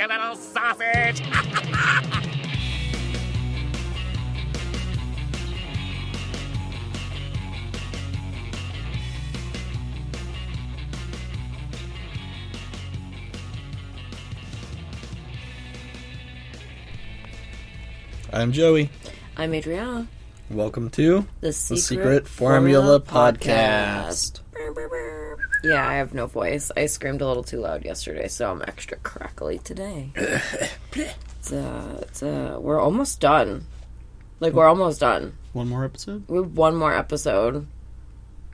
you little sausage! I'm Joey. I'm Adriana. Welcome to The Secret, Secret Formula Podcast. Yeah, I have no voice. I screamed a little too loud yesterday, so I'm extra crackly today. it's, uh, it's, uh, we're almost done. Like, we're almost done. one more episode. We have one more episode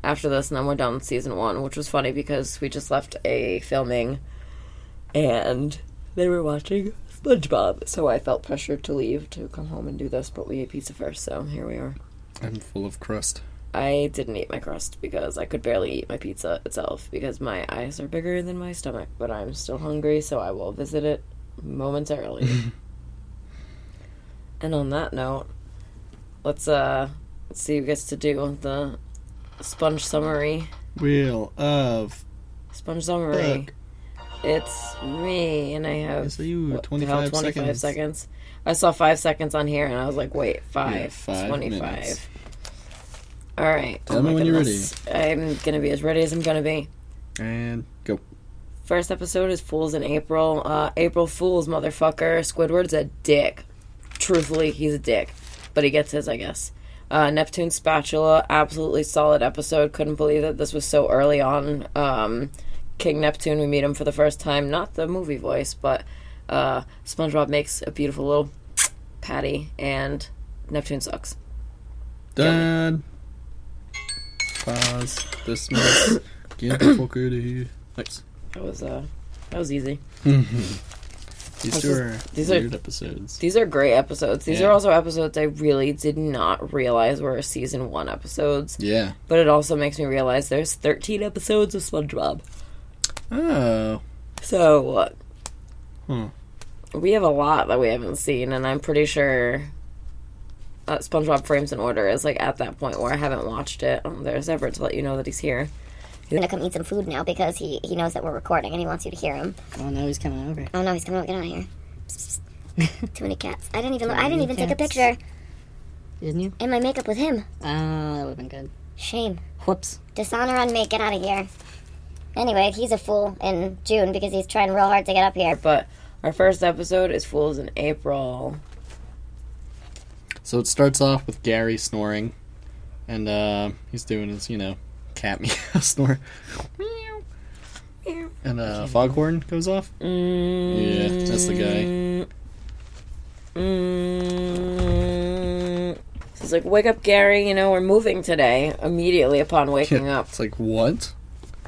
after this, and then we're done with season one, which was funny because we just left a filming and they were watching SpongeBob, so I felt pressured to leave to come home and do this, but we ate pizza first, so here we are. I'm full of crust. I didn't eat my crust because I could barely eat my pizza itself because my eyes are bigger than my stomach, but I'm still hungry, so I will visit it momentarily. and on that note, let's uh let's see who gets to do the sponge summary. Wheel of Sponge summary. It's me, and I have saw you, what the hell, 25 25 seconds. I saw five seconds on here, and I was like, wait, five, Yeah, five 25. minutes. All right. Tell oh me when you're goodness. I'm gonna be as ready as I'm gonna be. and go. First episode is Fools in April. Uh, April Fools, motherfucker. Squidward's a dick. Truthfully, he's a dick. But he gets his, I guess. Uh, Neptune Spatula, absolutely solid episode. Couldn't believe that this was so early on. Um, King Neptune, we meet him for the first time. Not the movie voice, but uh, SpongeBob makes a beautiful little patty, and Neptune sucks. Done. Pause. Dismiss. Get the fuck out of here. Nice. That was uh, that was easy. These two are these are- weird episodes. These are great episodes. These Yeah. are also episodes I really did not realize were season one episodes. Yeah. But it also makes me realize there's 13 episodes of SpongeBob. Oh. So uh, Hmm. we have a lot that we haven't seen, and I'm pretty sure uh, SpongeBob Frames in Order is like at that point where I haven't watched it. Um, there's Everett to let you know that he's here. He's gonna come eat some food now because he, he knows that we're recording and he wants you to hear him. Oh no, he's coming over. Oh no, he's coming over. Get out of here. Psst, psst. Too many cats. I didn't even look, I didn't many even take a picture Didn't you? in my makeup with him. Oh, that would have been good. Shame. Whoops. Dishonor on me. Get out of here. Anyway, he's a fool in June because he's trying real hard to get up here. But our first episode is Fools in April. So it starts off with Gary snoring, and uh, he's doing his, you know, cat meow snore. And uh, foghorn goes off. Yeah, that's the guy. Mm, He's like, wake up, Gary. You know, we're moving today. Immediately upon waking up, It's like what?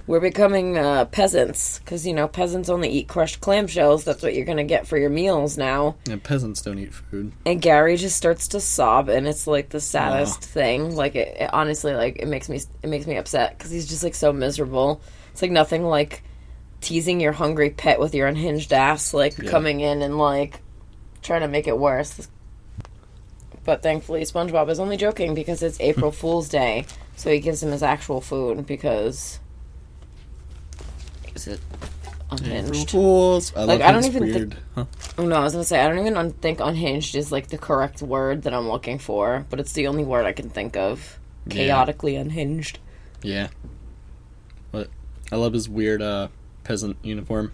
We're becoming uh, peasants because you know peasants only eat crushed clamshells. That's what you're gonna get for your meals now. Yeah, peasants don't eat food. And Gary just starts to sob, and it's like the saddest thing. Like it, it honestly, like it makes me it makes me upset because he's just like so miserable. It's like nothing like teasing your hungry pet with your unhinged ass, like Yeah. coming in and like trying to make it worse. But thankfully, SpongeBob is only joking because it's April Fool's Day, so he gives him his actual food because is it unhinged? I Like, love I don't even think- weird. Huh? Oh, no, I was gonna say I don't even un- think unhinged is like the correct word that I'm looking for, but it's the only word I can think of. Yeah. Chaotically unhinged. Yeah. But I love his weird uh, peasant uniform.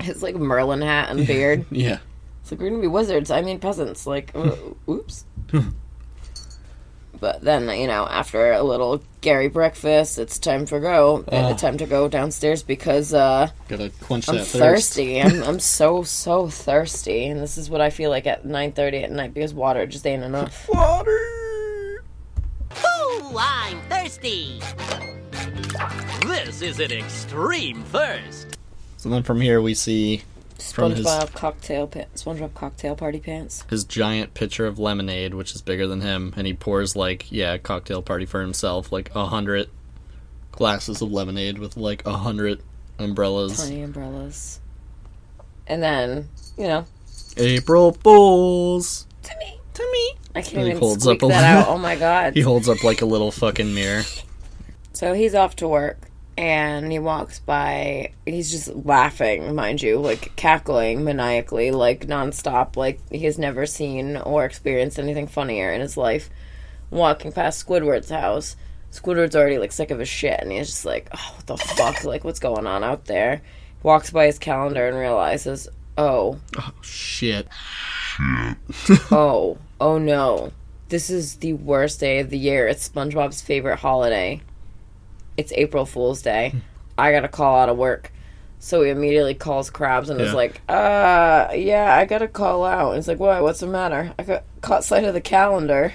His like Merlin hat and beard. Yeah. it's like we're gonna be wizards. I mean peasants. Like, uh, oops. but then you know, after a little Gary breakfast, it's time for go. Uh, Oh. time to go downstairs because uh, Gotta quench I'm that thirst. thirsty. I'm I'm so so thirsty, and this is what I feel like at 9:30 at night because water just ain't enough. Water. Ooh, I'm thirsty. This is an extreme thirst. So then from here we see His- SpongeBob cocktail pants. SpongeBob cocktail party pants. his giant pitcher of lemonade, which is bigger than him, and he pours like yeah, a cocktail party for himself, like a hundred glasses of lemonade with like a hundred umbrellas. Tiny umbrellas. And then, you know, April Fools. to me. To me. I can't And even holds up a out. Oh my god. He holds up like a little fucking mirror. So he's off to work. And he walks by. He's just laughing, mind you, like cackling maniacally, like nonstop, like he has never seen or experienced anything funnier in his life. Walking past Squidward's house. Squidward's already like sick of his shit, and he's just like, "Oh, what the fuck? Like, what's going on out there?" Walks by his calendar and realizes, oh, "Oh, Shit. oh, oh no. This is the worst day of the year. It's SpongeBob's favorite holiday. It's April Fool's Day. I gotta call out of work. So he immediately calls Krabs and is like, uh, yeah, I gotta call out. And he's like, what? What's the matter? I got caught sight of the calendar.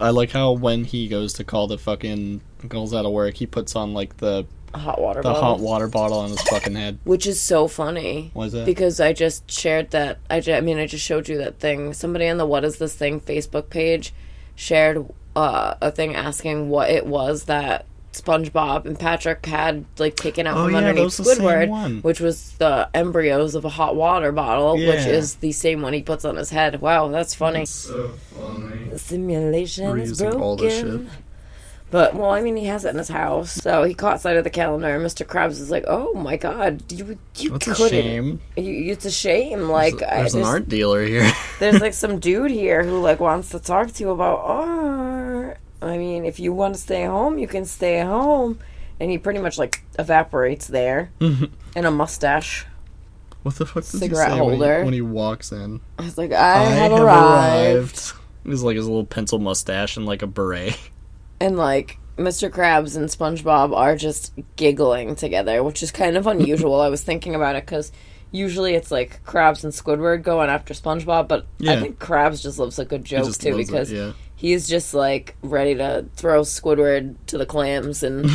I like how when he goes to call the fucking calls out of work, he puts on like the Hot water the bottle. hot water bottle on his fucking head. Which is so funny. Why is that? Because I just shared that. I, ju- I mean, I just showed you that thing. Somebody on the What Is This Thing Facebook page shared uh, a thing asking what it was that SpongeBob and Patrick had like taken out Oh, from yeah, underneath was the same Squidward, which was the embryos of a hot water bottle, which is the same one he puts on his head. Wow, that's funny. So funny. The simulation is Reusing broken. all this shit. But well, I mean, he has it in his house, so he caught sight of the calendar. and Mr. Krabs is like, "Oh my god, you you What's a couldn't." shame? You, it's a shame. Like, I There's an just- art dealer here. there's like some dude here who like wants to talk to you about art. I mean, if you want to stay home, you can stay home. And he pretty much like evaporates there, mm-hmm. and a mustache. what the fuck does Cigarette he say when he- holder. when he walks in? I was like, I, have, arrived. He's like his little pencil mustache and like a beret. and like Mr. Krabs and SpongeBob are just giggling together, which is kind of unusual. I was thinking about it because usually it's like Krabs and Squidward going after SpongeBob, but I think Krabs just loves a good joke just too loves it, because yeah. He's just like ready to throw Squidward to the clams and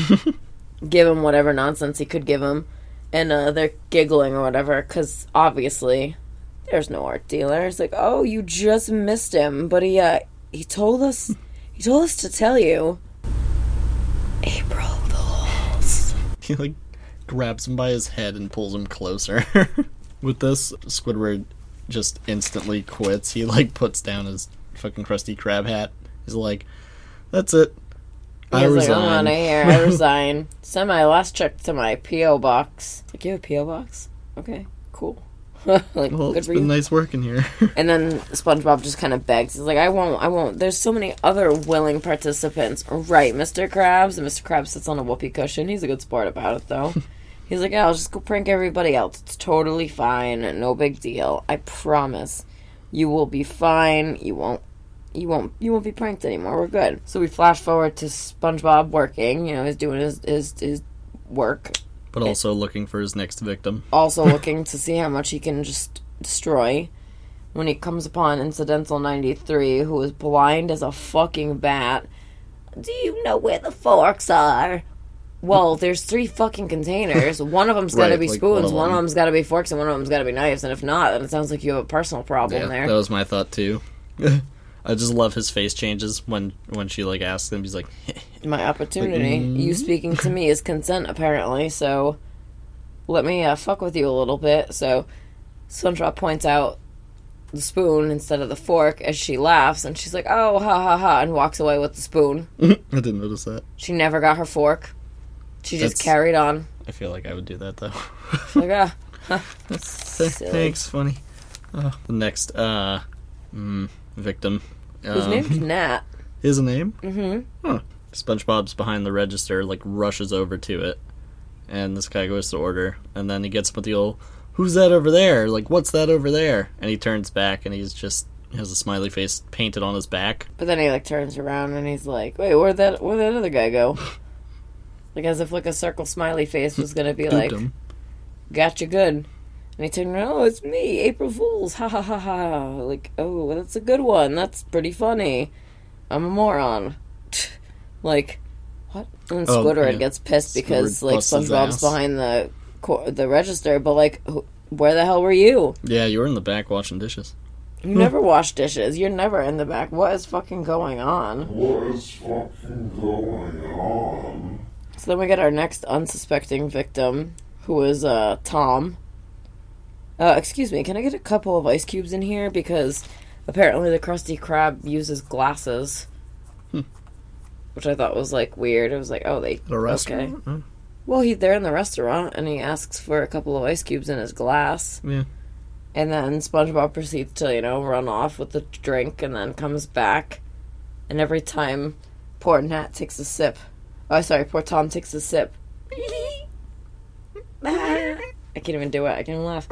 give him whatever nonsense he could give him, and uh, they're giggling or whatever because obviously there's no art dealer. It's like, oh, you just missed him, but he uh, he told us he told us to tell you. April Fools. He like grabs him by his head and pulls him closer. With this, Squidward just instantly quits. He like puts down his fucking Krusty Krab hat. He's like, "That's it. I He's like, I'm resign." out of here. I resign. Send my last check to my PO box. Like, you have a PO box? Okay, cool. like, well, good it's for been you. nice working here. And then SpongeBob just kind of begs. He's like, I won't, I won't. There's so many other willing participants. Right, Mr. Krabs. And Mr. Krabs sits on a whoopee cushion. He's a good sport about it, though. He's like, yeah, I'll just go prank everybody else. It's totally fine. No big deal. I promise. You will be fine. You won't. You won't. You won't be pranked anymore. We're good. So we flash forward to SpongeBob working. You know, he's doing his his, his work but also looking for his next victim. also looking to see how much he can just destroy when he comes upon Incidental 93, who is blind as a fucking bat. Do you know where the forks are? Well, there's three fucking containers. One of them's got to Right, be spoons, one of one of them. them's got to be forks, and one of them's got to be knives. And if not, then it sounds like you have a personal problem Yeah, there. that was my thought too. I just love his face changes when when she like asks him. He's like, My opportunity. You speaking to me is consent, apparently. So let me uh, fuck with you a little bit. So SpongeBob points out the spoon instead of the fork as she laughs, and she's like, "Oh, ha ha ha," and walks away with the spoon. I didn't notice that. She never got her fork. She just That's- carried on. I feel like I would do that though. Like, ah, Th- silly. Thanks, funny. Uh, the next uh, mm, victim. His um, named Nat? His name? Mm-hmm. Huh. SpongeBob's behind the register, like rushes over to it, and this guy goes to order, and then he gets up with the old, "Who's that over there? Like, what's that over there?" And he turns back, and he's just has a smiley face painted on his back. But then he like turns around and he's like, "Wait, where'd that where'd that other guy go?" like as if like a circle smiley face was gonna be like, him. "Gotcha, good." And he turned around, "Oh, it's me, April Fools!" Ha ha ha ha! Like, oh, that's a good one. That's pretty funny. I'm a moron. like, what? And Oh, Squidward yeah. gets pissed because Squidward like SpongeBob's behind the co- the register, but like, wh- where the hell were you? Yeah, you were in the back washing dishes. You never wash dishes. You're never in the back. What is fucking going on? What is fucking going on? So then we get our next unsuspecting victim, who is uh, Tom. Uh, excuse me, can I get a couple of ice cubes in here? Because apparently the Krusty Krab uses glasses. Which I thought was like weird. It was like, oh, they. A restaurant? Okay. Huh? Well, he they're in the restaurant and he asks for a couple of ice cubes in his glass. Yeah. And then SpongeBob proceeds to, you know, run off with the drink and then comes back. And every time poor Nat takes a sip. Oh, sorry, poor Tom takes a sip. I can't even do it. I can't even laugh.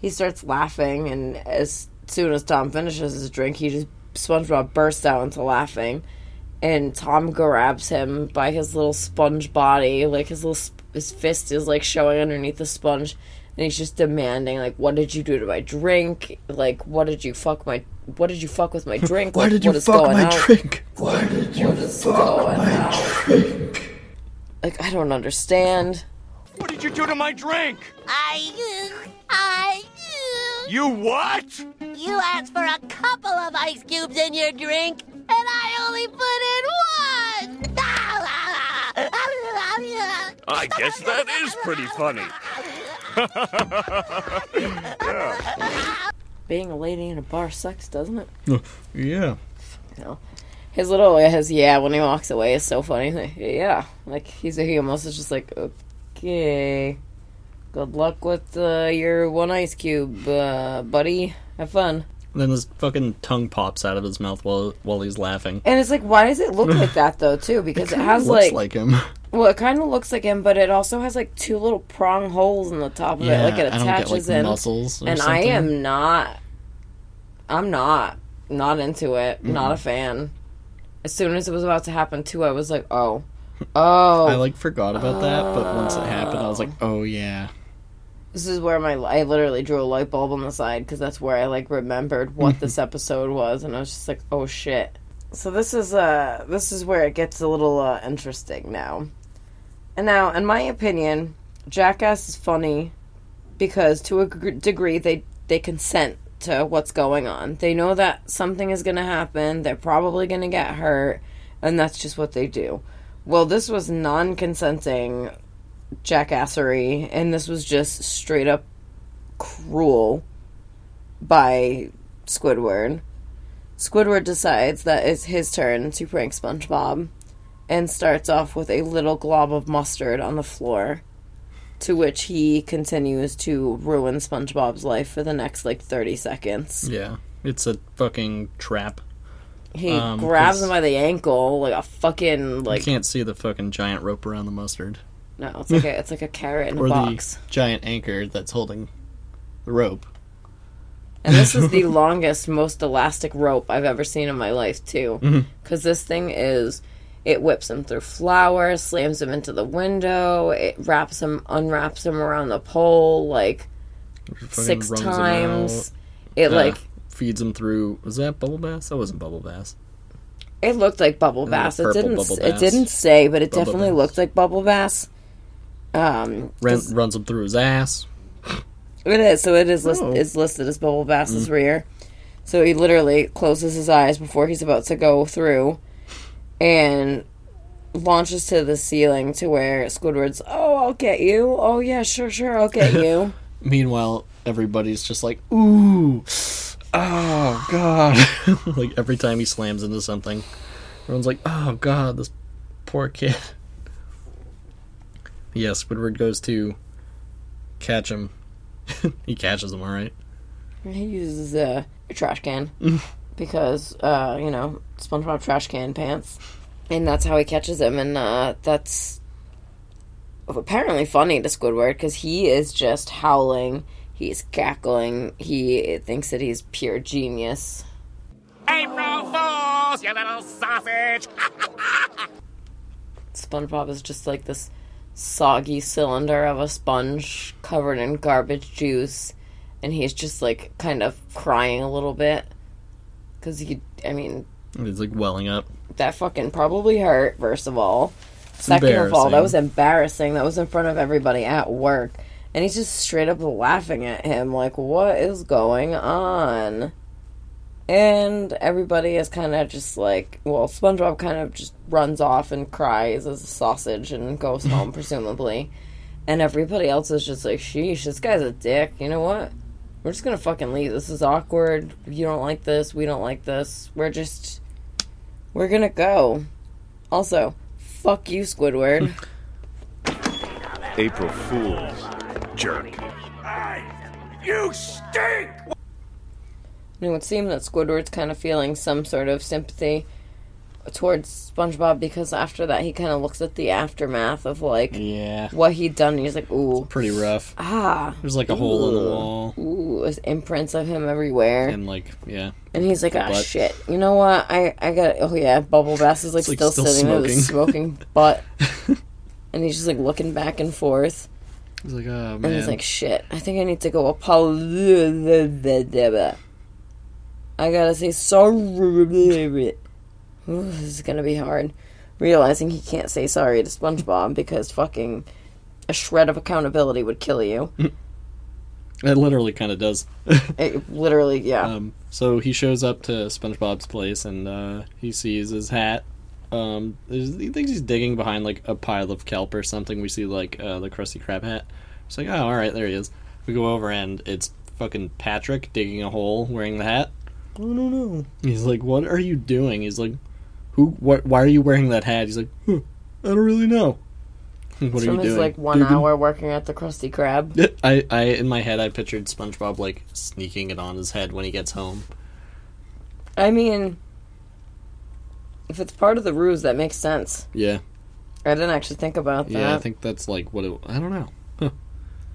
He starts laughing, and as soon as Tom finishes his drink, he just SpongeBob bursts out into laughing, and Tom grabs him by his little sponge body, like his little his fist is like showing underneath the sponge, and he's just demanding like, "What did you do to my drink? Like, what did you fuck my? What did you fuck with my drink? Why Like, did you what is fuck my on? drink? Why did you fuck going my on? drink? Like, I don't understand." What did you do to my drink? I. I. You what? You asked for a couple of ice cubes in your drink, and I only put in one! I guess that is pretty funny. Being a lady in a bar sucks, doesn't it? Uh, yeah. You know, his little his yeah when he walks away is so funny. Like, yeah, like he's he almost is just like uh, okay, good luck with uh, your one ice cube, uh, buddy. Have fun. Then his fucking tongue pops out of his mouth while while he's laughing. And it's like, why does it look like that though? Too because it has Looks like, like him. well, it kind of looks like him, but it also has like two little prong holes in the top of Yeah, it, like it I don't get attaches like in. muscles. And I am not. I'm not not into it. Not a fan. As soon as it was about to happen, too, I was like, oh, oh. I like forgot about that, but once it happened, I was like, oh yeah. this is where my I literally drew a light bulb on the side because that's where I like remembered what this episode was, and I was just like, oh shit. So this is uh this is where it gets a little uh, interesting now. And now, in my opinion, Jackass is funny because to a degree they they consent to what's going on. They know that something is going to happen. They're probably going to get hurt, and that's just what they do. Well, this was non-consenting jackassery, and this was just straight up cruel by Squidward. Squidward decides that it's his turn to prank SpongeBob and starts off with a little glob of mustard on the floor, to which he continues to ruin SpongeBob's life for the next like 30 seconds. Yeah. It's a fucking trap. He Um, grabs him by the ankle like a fucking like. you can't see the fucking giant rope around the mustard. no, it's like a it's like a carrot in a box. giant anchor that's holding the rope. And this is the longest, most elastic rope I've ever seen in my life, too. Because this thing is, it whips him through flowers, slams him into the window, it wraps him, unwraps him around the pole like six times. It Uh, like feeds him through. Was that bubble bass? That wasn't bubble bass. it looked like bubble bass. It didn't. bubble It didn't say, but it Bubble definitely bass. looked like bubble bass. Um, runs him through his ass. It is. So it is list- Oh. is listed as Bubble Bass's rear. So he literally closes his eyes before he's about to go through, and launches to the ceiling to where Squidward's. Oh, I'll get you. Oh yeah, sure, sure, I'll get you. Meanwhile, everybody's just like, ooh, oh god. like every time he slams into something, everyone's like, oh god, this poor kid. Yes, Squidward goes to catch him. he catches him, alright. he uses a trash can because uh, you know SpongeBob trash can pants, and that's how he catches him, and uh, that's apparently funny to Squidward because he is just howling. He's cackling. He thinks that he's pure genius. April Fools, you little sausage! SpongeBob is just like this soggy cylinder of a sponge covered in garbage juice, and he's just like kind of crying a little bit because he. I mean, He's like welling up. that fucking probably hurt. First of all, second of all, that was embarrassing. That was in front of everybody at work, and he's just straight up laughing at him, like, "What is going on?" And everybody is kind of just like, well, SpongeBob kind of just runs off and cries as a sausage and goes home, presumably. And everybody else is just like, sheesh, this guy's a dick. You know what? We're just gonna fucking leave. This is awkward. You don't like this. We don't like this. We're just. We're gonna go. Also, fuck you, Squidward. April Fools. Jerk. You stink! And it would seem that Squidward's kind of feeling some sort of sympathy towards SpongeBob because after that he kind of looks at the aftermath of like Yeah. what he'd done. And he's like, "Ooh, Pretty rough. ah, There's like a hole in the wall. ooh, there's imprints of him everywhere." And like, yeah. And he's like, "Ah, butt. shit. You know what? I I got. Oh yeah, Bubble Bass is like, It's, like, still, still sitting there with his smoking. smoking butt." And he's just like looking back and forth. He's like, oh And he's like, shit, I think I need to go apologize. I gotta say sorry. Ooh, this is gonna be hard. Realizing he can't say sorry to SpongeBob because fucking a shred of accountability would kill you. it literally kind of does. It, literally, yeah. Um, so he shows up to SpongeBob's place and uh, he sees his hat. Um, he thinks he's digging behind like a pile of kelp or something. We see like uh, the Krusty Krab hat. It's like, oh, all right, there he is. We go over and it's fucking Patrick digging a hole wearing the hat. Oh no no! He's like, what are you doing? He's like, who? What? Why are you wearing that hat? He's like, huh, I don't really know. What It's are from you his doing? like one Digging? hour working at the Krusty Krab. I, I, in my head, I pictured SpongeBob like sneaking it on his head when he gets home. I mean, if it's part of the ruse, that makes sense. Yeah, I didn't actually think about that. yeah. I think that's like what it. I don't know.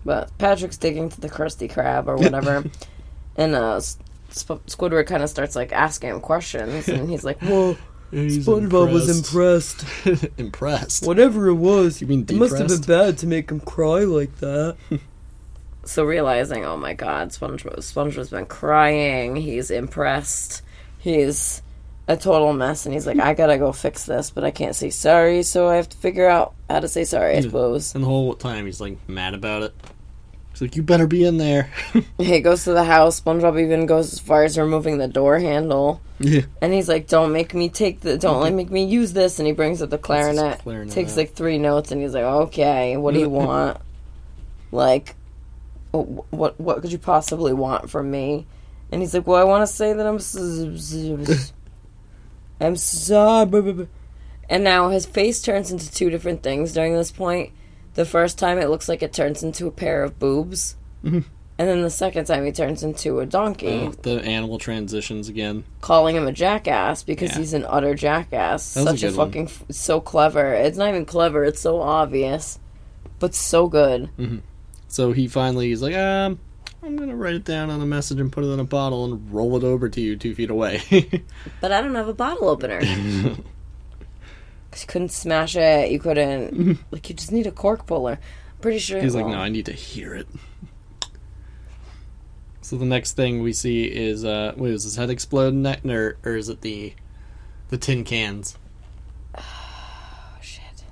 But Patrick's digging to the Krusty Krab or whatever, and uh, Sp- Squidward kind of starts like asking him questions, and he's like, "Well, SpongeBob was impressed. impressed. Whatever it was, You mean it must have been bad to make him cry like that." so realizing, oh my God, SpongeBob, SpongeBob's been crying. He's impressed. He's a total mess, and he's like, "I gotta go fix this, but I can't say sorry, so I have to figure out how to say sorry." I suppose. And the whole time he's like mad about it. He's like, "You better be in there." He goes to the house. SpongeBob even goes as far as removing the door handle. yeah. And he's like, "Don't make me take the, don't let make me use this." And he brings up the clarinet, clarinet takes out. like three notes, and he's like, "Okay, what do you want? like, what what could you possibly want from me?" And he's like, "Well, I want to say that I'm, I'm sorry." And now his face turns into two different things during this point. The first time it looks like it turns into a pair of boobs. Mm-hmm. And then the second time he turns into a donkey Oh, the animal transitions again. calling him a jackass because Yeah. he's an utter jackass. That was a Such a, good one. fucking f- so clever. It's not even clever. It's so obvious, but so good. Mm-hmm. So he finally is like, um, I'm gonna write it down on a message and put it in a bottle and roll it over to you two feet away. But I don't have a bottle opener. 'Cause you couldn't smash it. You couldn't. like you just need a cork puller. I'm Pretty sure. He's like, no, I need to hear it. So the next thing we see is, uh, wait, is his head explode, ne- or, or is it the, the tin cans? shit.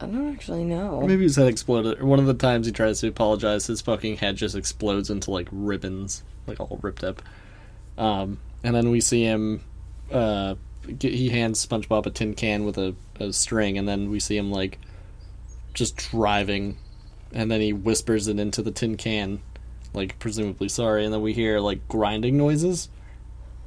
I don't actually know. Maybe his head exploded. One of the times he tries to apologize, his fucking head just explodes into like ribbons, like all ripped up. Um, and then we see him. Uh, get, he hands SpongeBob a tin can with a, a string, and then we see him like just driving, and then he whispers it into the tin can, like presumably sorry, and then we hear like grinding noises.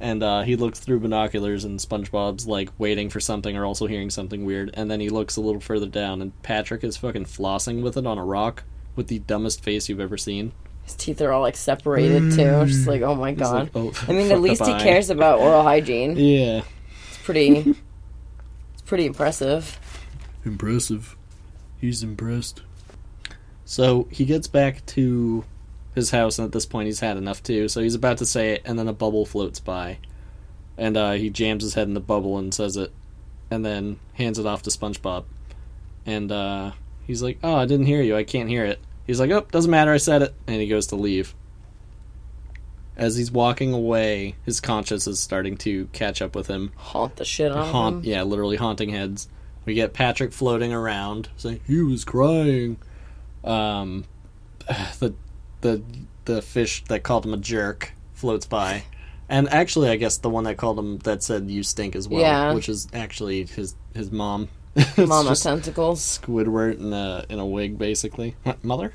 And uh, he looks through binoculars, and SpongeBob's like waiting for something, or also hearing something weird. And then he looks a little further down, and Patrick is fucking flossing with it on a rock with the dumbest face you've ever seen. His teeth are all like separated too. Just like, oh my god. like, oh, I mean, fuck at least he eye. cares about oral hygiene. Yeah, It's pretty. it's pretty impressive. impressive. He's impressed. So he gets back to his house, and at this point, he's had enough too. So he's about to say it, and then a bubble floats by, and uh, he jams his head in the bubble and says it, and then hands it off to SpongeBob, and uh, he's like, "Oh, I didn't hear you. I can't hear it." He's like, "Oh, doesn't matter. I said it," and he goes to leave. As he's walking away, his conscience is starting to catch up with him, Haunt the shit out of haunt him. yeah literally haunting heads we get patrick floating around saying he was crying um the the the fish that called him a jerk floats by and actually i guess the one that called him that said you stink as well Yeah. which is actually his his mom Mama tentacles. squidward in a in a wig basically mother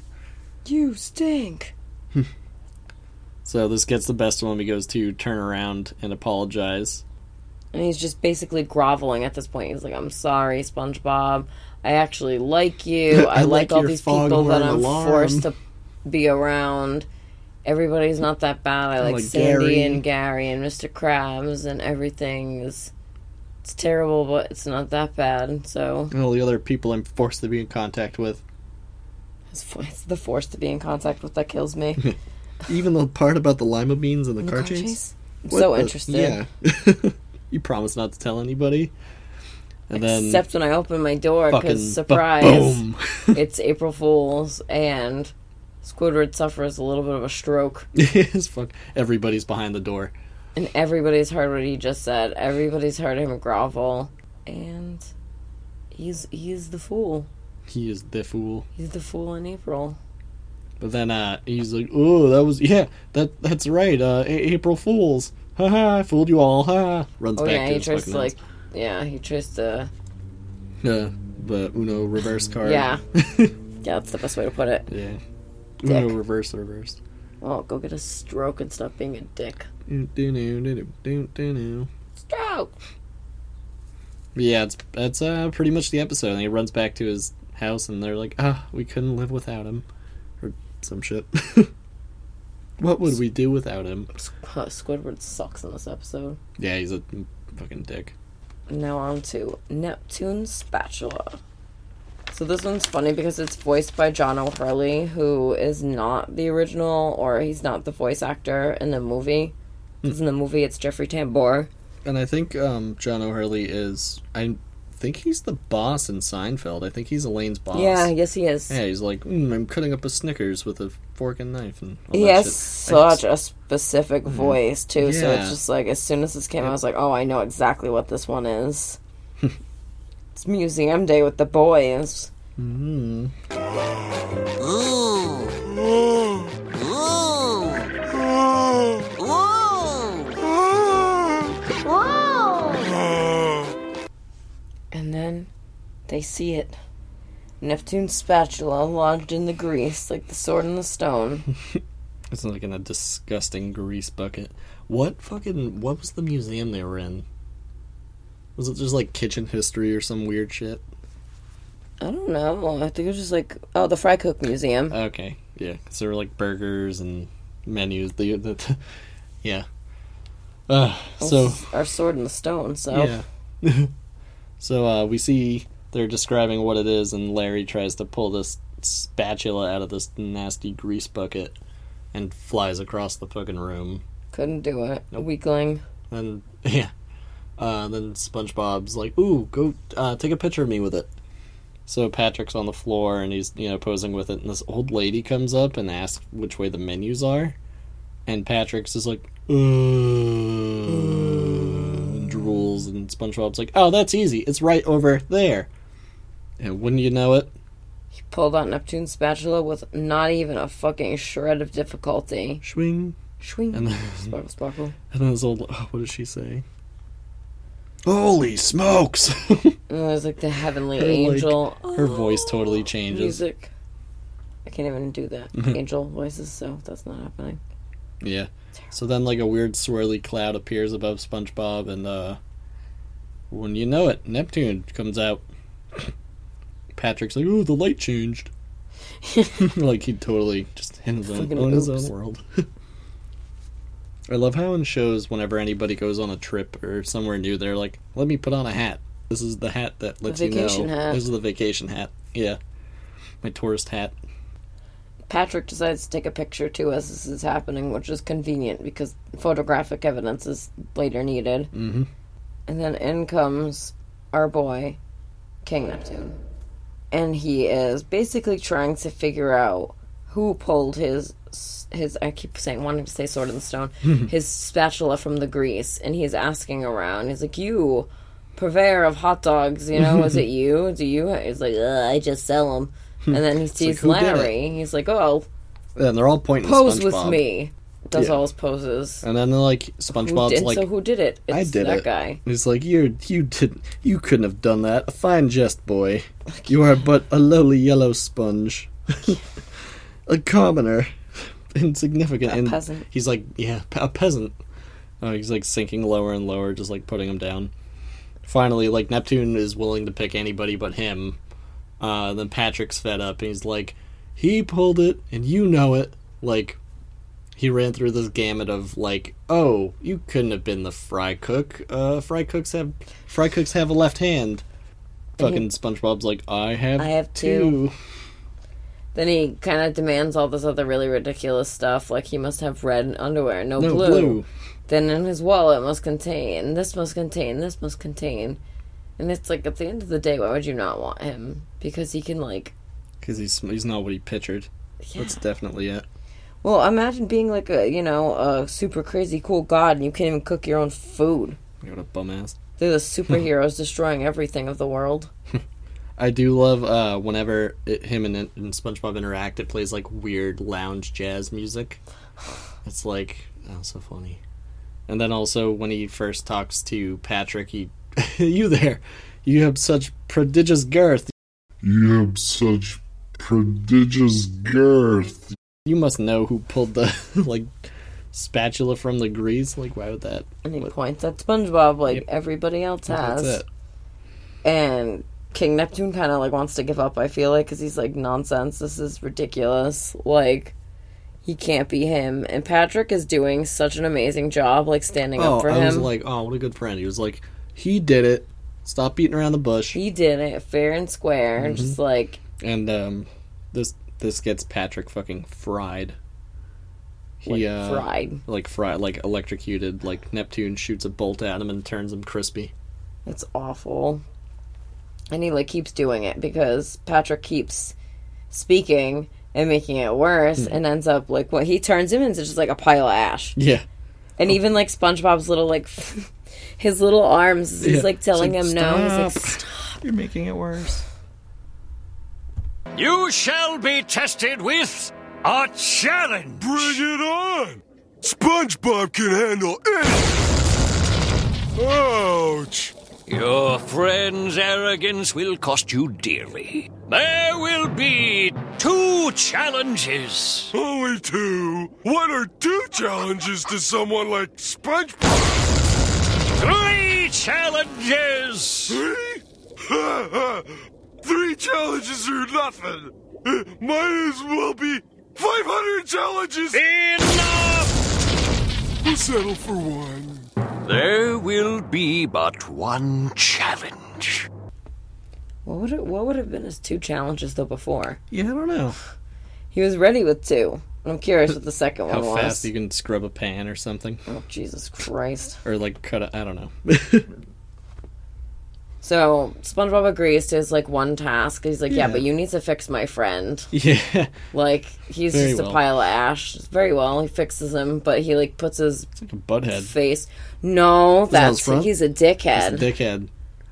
You stink. so this gets the best him he goes to turn around and apologize And he's just basically groveling at this point. He's like, I'm sorry, SpongeBob. I actually like you. I, I like, like all these people that I'm alarm." forced to be around. Everybody's not that bad. I like, like Sandy Gary. and Gary and Mr. Krabs and everything is it's terrible, but it's not that bad. So All the other people I'm forced to be in contact with. it's, it's the force to be in contact with that kills me. Even the part about the lima beans and the, The car car chase. chase? I'm What so the- interested. Yeah. you promise not to tell anybody. And then Except when I open my door, because surprise, it's April Fool's, and Squidward suffers a little bit of a stroke, Yes, fuck. Everybody's behind the door. and everybody's heard what he just said. Everybody's heard him grovel, and he's he's the fool. He is the fool. He's the fool in April. But then uh he's like, "Oh, that was yeah, that that's right. Uh A- April Fools. Haha, I fooled you all. Ha." Runs Oh back yeah, to he his tries to like, yeah, he tries to, uh, the Uno reverse card. yeah, yeah, that's the best way to put it. yeah. Dick. Uno reverse reverse. Oh, go get a stroke and stop being a dick. Yeah, Stroke. it's that's uh pretty much the episode. And he runs back to his house, and they're like, "Ah, we couldn't live without him," or some shit. what would we do without him? Squidward sucks in this episode. Yeah, he's a fucking dick. Now on to Neptune Spatula. So this one's funny because it's voiced by John O'Hurley, who is not the original, or he's not the voice actor in the movie. 'Cause in the movie, it's Jeffrey Tambor. And I think um, John O'Hurley is. I think he's the boss in Seinfeld. I think he's Elaine's boss. Yeah, yes, he is. Yeah, he's like, mm, I'm cutting up a Snickers with a fork and knife and all He that has such a specific voice too, so it's just like as soon as this came, I was like, "Oh, I know exactly what this one is." it's Museum Day with the boys. Mm. Ooh. Ooh. And then they see it. Neptune's spatula lodged in the grease like the sword in the stone. It's like in a disgusting grease bucket. What fucking. What was the museum they were in? Was it just like kitchen history or some weird shit? I don't know. I think it was just like oh, the Fry Cook Museum. Okay, yeah. 'cause there were like burgers and menus. The, the, yeah. Uh, so. our sword in the stone. So Yeah. so uh, we see they're describing what it is, and Larry tries to pull this spatula out of this nasty grease bucket and flies across the fucking room. couldn't do it. A weakling. And yeah, uh, then SpongeBob's like, "Ooh, go uh, take a picture of me with it." So Patrick's on the floor and he's you know posing with it, and this old lady comes up and asks which way the menus are, and Patrick's is like, uh, and drools, and SpongeBob's like, "Oh, that's easy. It's right over there." And wouldn't you know it? He pulled out Neptune's spatula with not even a fucking shred of difficulty. Swing. Swing. And then, Sparkle, sparkle. and then this old, oh, what does she say? Holy smokes! And it was like the heavenly Her, like, angel. her voice totally changes. Music. I can't even do that. Mm-hmm. Angel voices, so that's not happening. Yeah. So then, like, a weird swirly cloud appears above SpongeBob, and, uh, when you know it, Neptune comes out. Patrick's like, oh, the light changed. like, he totally just in his, on his own world. I love how in shows, whenever anybody goes on a trip or somewhere new, they're like, let me put on a hat. This is the hat that lets you know. vacation hat. This is the vacation hat. Yeah. My tourist hat. Patrick decides to take a picture too as this is happening, which is convenient because photographic evidence is later needed. Mm-hmm. And then in comes our boy, King Neptune. And he is basically trying to figure out who pulled his his I keep saying wanting to say sword in the stone, hmm. his spatula from the grease, and he's asking around. He's like, You purveyor of hot dogs, you know, is it you? Do you he's like, "Ugh, I just sell them. And then he hmm. sees "Who did it?" Larry. He's like, Oh, And they're all pointing pose with me. Does Yeah. all his poses. And then they're like, SpongeBob's did, like, so who did it? It's I did that it. guy. He's like, you you didn't. you couldn't have done that. A fine jest, boy. You are but a lowly yellow sponge, a commoner, insignificant. A and peasant. He's like, yeah, a peasant. Oh, he's like sinking lower and lower, just like putting him down. Finally, like Neptune is willing to pick anybody but him. Uh, then Patrick's fed up and he's like, he pulled it and you know it. Like, he ran through this gamut of like, oh, you couldn't have been the fry cook. Uh, fry cooks have fry cooks have a left hand. Fucking SpongeBob's like, I have, I have two. Then he kind of demands all this other really ridiculous stuff, like he must have red underwear, no, No blue. blue. Then in his wallet must contain this, must contain this, must contain. And it's like at the end of the day, why would you not want him? Because he can like, Because he's he's not what he pictured. yeah. That's definitely it. Well, imagine being like a you know a super crazy cool god and you can't even cook your own food. What a bum ass. They're the superheroes destroying everything of the world. I do love uh, whenever it, him and, and SpongeBob interact. It plays like weird lounge jazz music. It's like oh, so funny. And then also when he first talks to Patrick, he, you there, you have such prodigious girth. You have such prodigious girth. You must know who pulled the like spatula from the grease. Like why would that? And he What- points at SpongeBob like Yep. everybody else has. That's it. And King Neptune kind of like wants to give up. I feel like because he's like nonsense. This is ridiculous. Like he can't be him. And Patrick is doing such an amazing job, like standing Oh, up for him. I was like, oh, what a good friend. He was like, he did it. Stop beating around the bush. he did it fair and square, and Mm-hmm. just like And um, this this gets Patrick fucking fried. He like, uh, fried. like fried, like electrocuted. Like Neptune shoots a bolt at him and turns him crispy. It's awful. And he like keeps doing it because Patrick keeps speaking and making it worse Hmm. and ends up like what he turns him into just like a pile of ash. Yeah, And even like SpongeBob's little like his little arms he's like telling It's him like, no. He's like "Stop." stop. you're making it worse. You shall be tested with a challenge. Bring it on! SpongeBob can handle it! Ouch! Your friend's arrogance will cost you dearly. There will be two challenges. Only two? What are two challenges to someone like SpongeBob? Three challenges. Three? Three challenges are nothing! Might as well be 500 challenges! Enough! We'll settle for one. There will be but one challenge. What would it, what would have been his two challenges though before? Yeah, I don't know He was ready with two. I'm curious what the second how one was. fast you can scrub a pan or something, Oh Jesus Christ. or like cut it. I don't know. So SpongeBob agrees to his like one task. He's like, yeah, Yeah. but you need to fix my friend. yeah, Like he's Very just well. a pile of ash. Very well, he fixes him, but he like puts his it's like a butthead. face. No, how that's it's he's a It's a dickhead. dickhead.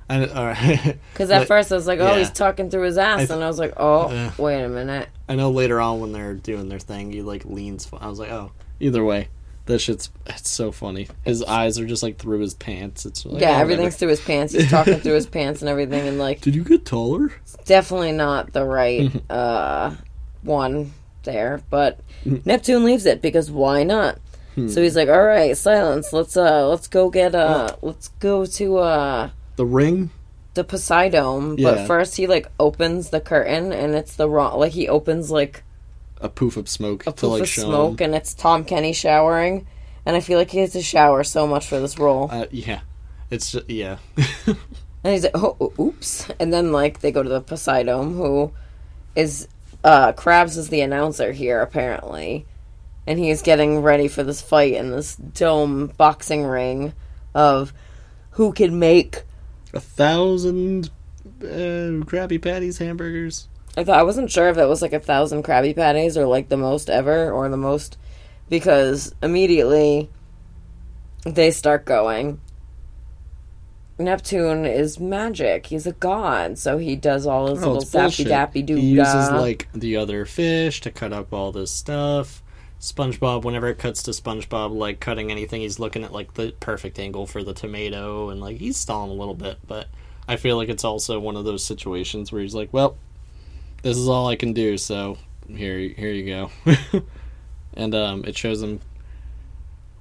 I, all right. Because at But- first I was like, oh, yeah. he's talking through his ass, I th- and I was like, oh, Uh. wait a minute. I know later on when they're doing their thing, he like leans. I was like, oh, either way, that shit's it's so funny. His eyes are just like through his pants. It's like, yeah, oh, everything's whatever. through his pants. He's talking through his pants and everything, and like Did you get taller? definitely not the right uh one there. But Neptune leaves it because why not? So he's like, all right, silence. Let's uh, let's go get uh, let's go to uh. The ring? the Poseidome, Yeah. but first he like opens the curtain and it's the wrong like he opens like A poof of smoke a to poof like of show smoke and it's Tom Kenny showering, and I feel like he has to shower so much for this role. Uh, yeah, it's just, yeah. And he's like, oh, oops, and then like they go to the Poseidome, who is uh Krabs is the announcer here apparently, and he is getting ready for this fight in this dome boxing ring of who can make. A thousand uh, Krabby Patties hamburgers. I thought I wasn't sure if it was like a thousand Krabby Patties or like the most ever or the most because immediately they start going. Neptune is magic. He's a god, so he does all his Oh, little it's zappy dappy doo He uses like the other fish to cut up all this stuff. SpongeBob, whenever it cuts to SpongeBob, like cutting anything, he's looking at like the perfect angle for the tomato, and like he's stalling a little bit. But I feel like it's also one of those situations where he's like, "Well, this is all I can do, so here, here you go." and um, it shows him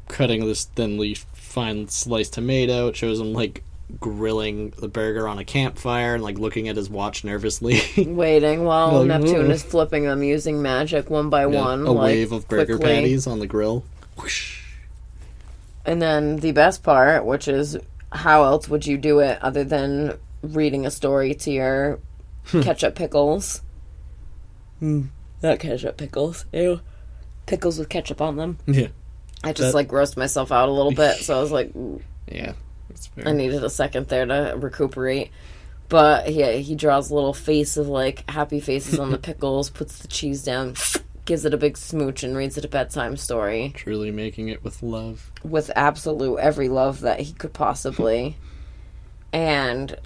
cutting this thinly fine sliced tomato. It shows him like grilling the burger on a campfire and like looking at his watch nervously. Waiting while Like, Neptune is flipping them using magic one by Yeah, one. a like, wave of burger quickly. patties on the grill. Whoosh. And then the best part, which is how else would you do it other than reading a story to your ketchup pickles? Mm, not ketchup pickles. Ew. Pickles with ketchup on them. Yeah, I just That- like grossed myself out a little bit, so I was like, "Ooh." yeah. I needed a second there to recuperate. But yeah, he draws a little face of like happy faces on the pickles, puts the cheese down, gives it a big smooch, and reads it a bedtime story Truly making it with love. with absolute every love that he could possibly. And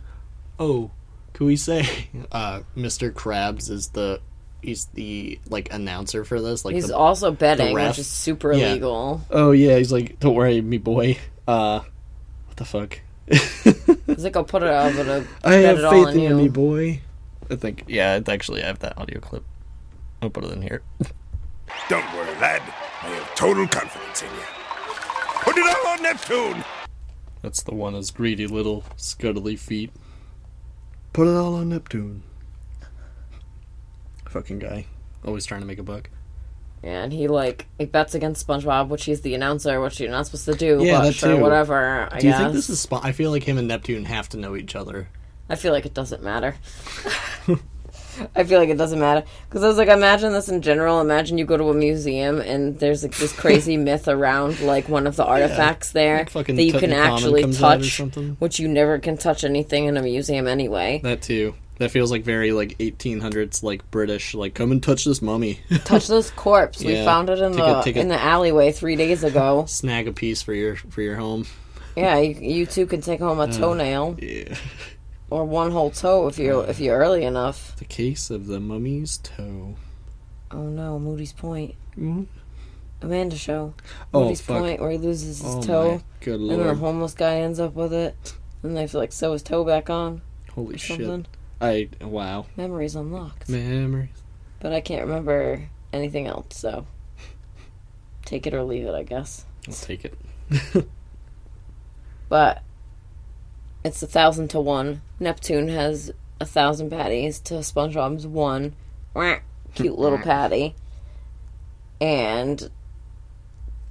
Oh, can we say uh Mr. Krabs is the he's the like announcer for this? Like he's the, also betting, ref. which is super Yeah. illegal. Oh yeah, he's like, Don't worry, me boy. Uh what the fuck? He's like, I'll put it out, but I'll I bet have it all faith on in you. you, me boy. I think yeah, it's actually I have that audio clip. I'll put it in here. Don't worry, lad. I have total confidence in you. Put it all on Neptune! That's the one his greedy little scuttly feet. Put it all on Neptune. Fucking guy. Always trying to make a buck. And he like he bets against SpongeBob, which he's the announcer, which you're not supposed to do. Yeah, but that sure, too. whatever. I Do you guess. think this is Spo- I feel like him and Neptune have to know each other. I feel like it doesn't matter. I feel like it doesn't matter because I was like, imagine this in general. Imagine you go to a museum and there's like this crazy myth around like one of the artifacts there Like that you can actually comes or touch, something. which you never can touch anything in a museum anyway. That too. That feels like very like 1800s like British like come and touch this mummy. touch this corpse. We Yeah. found it in Take the take a- in the alleyway three days ago. Snag a piece for your for your home. yeah, you, you two can take home a toenail Yeah. or one whole toe if you're if you're early enough. The case of the mummy's toe. Oh no, Moody's Point. Mhm. Amanda show. Oh, Moody's fuck. Point where he loses his Oh toe. And then a homeless guy ends up with it. And they have to like sew his toe back on Holy shit. Something. I wow. Memories unlocked. Memories. But I can't remember anything else, so take it or leave it, I guess. I'll take it. But it's a thousand to one. Neptune has a thousand patties to SpongeBob's one. Cute little patty. And